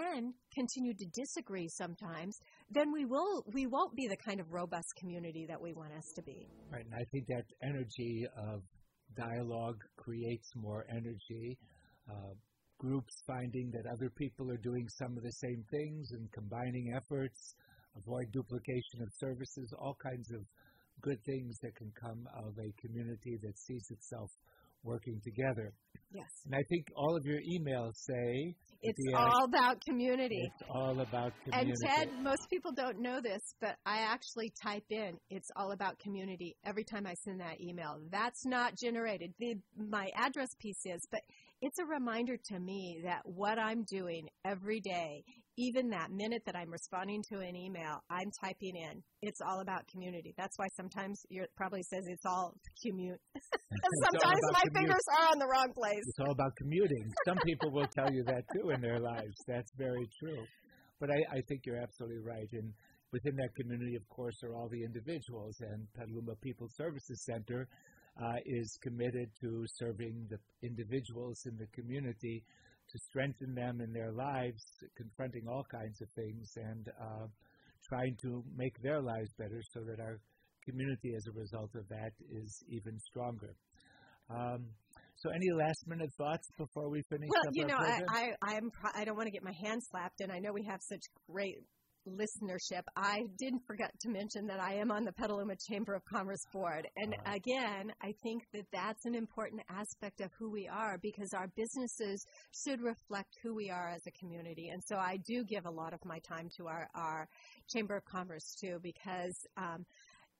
and continue to disagree sometimes, then we will we won't be the kind of robust community that we want us to be. Right, and I think that energy of dialogue creates more energy. Uh, groups finding that other people are doing some of the same things and combining efforts, avoid duplication of services, all kinds of good things that can come of a community that sees itself working together. Yes. And I think all of your emails say it's all about community. It's all about community. And Ted, most people don't know this, but I actually type in it's all about community every time I send that email. That's not generated. The, my address piece is, but it's a reminder to me that what I'm doing every day even that minute that I'm responding to an email, I'm typing in, it's all about community. That's why sometimes it probably says it's all commute. [laughs] sometimes all my commute. fingers are on the wrong place. It's all about commuting. Some people will tell you that too in their lives. That's very true. But I, I think you're absolutely right. And within that community, of course, are all the individuals. And Petaluma People Services Center uh, is committed to serving the individuals in the community to strengthen them in their lives, confronting all kinds of things, and uh, trying to make their lives better so that our community, as a result of that, is even stronger. Um, so, any last minute thoughts before we finish? Well, up you know, I. I I'm pro- I don't want to get my hand slapped, and I know we have such great listenership. I didn't forget to mention that I am on the Petaluma Chamber of Commerce board, and Uh-huh. again, I think that that's an important aspect of who we are because our businesses should reflect who we are as a community. And so I do give a lot of my time to our our Chamber of Commerce too because. Um,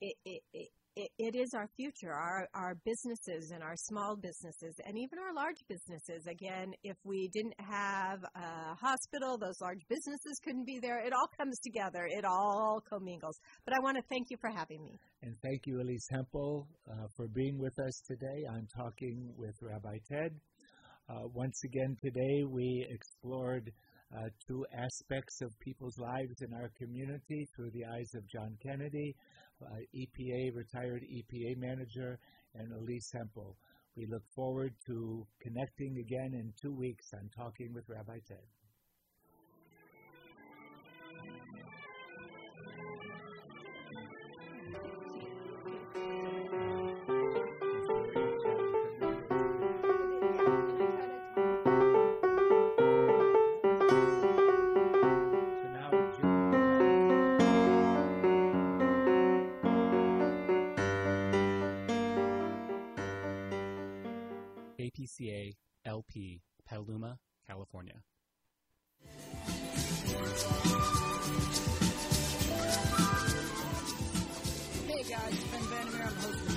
it, it, it, it, it is our future, our, our businesses and our small businesses, and even our large businesses. Again, if we didn't have a hospital, those large businesses couldn't be there. It all comes together, it all commingles. But I want to thank you for having me. And thank you, Elece Hempel, uh, for being with us today. I'm talking with Rabbi Ted. Uh, once again, today we explored uh, two aspects of people's lives in our community through the eyes of John Kennedy, uh, EPA, retired EPA manager, and Elece Hempel. We look forward to connecting again in two weeks on Talking with Rabbi Ted. KPCA LP, Petaluma, California. Hey guys, it's Ben Vandermeer. I'm the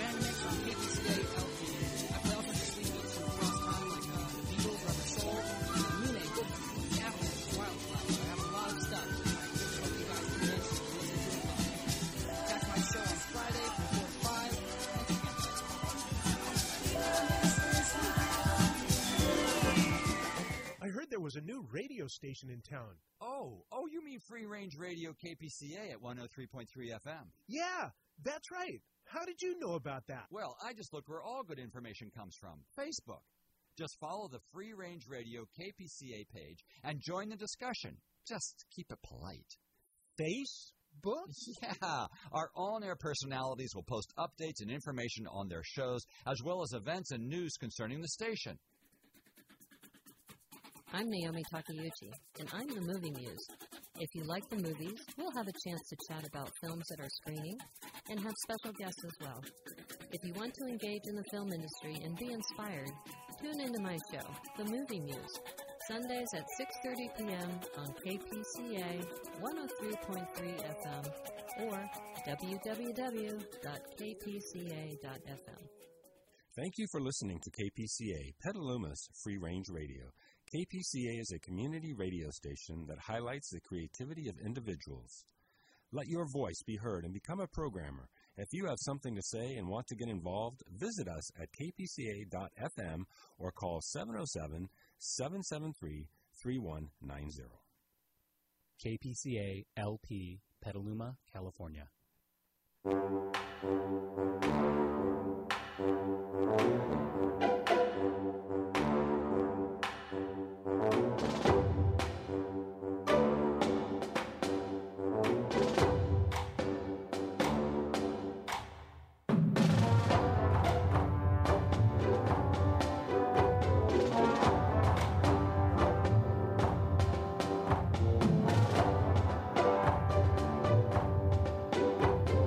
there was a new radio station in town. Oh, oh, you mean Free Range Radio KPCA at 103.3 FM? Yeah, that's right. How did you know about that? Well, I just look where all good information comes from Facebook. Just follow the Free Range Radio KPCA page and join the discussion. Just keep it polite. Facebook? [laughs] Yeah, our on air personalities will post updates and information on their shows, as well as events and news concerning the station. I'm Naomi Takeuchi, and I'm the Movie Muse. If you like the movies, we'll have a chance to chat about films that are screening and have special guests as well. If you want to engage in the film industry and be inspired, tune into my show, The Movie Muse, Sundays at 6:30 p.m. on KPCA 103.3 FM or www.kpca.fm. Thank you for listening to KPCA, Petaluma's free range radio. KPCA is a community radio station that highlights the creativity of individuals. Let your voice be heard and become a programmer. If you have something to say and want to get involved, visit us at kpca.fm or call 707 773 3190. KPCA LP, Petaluma, California.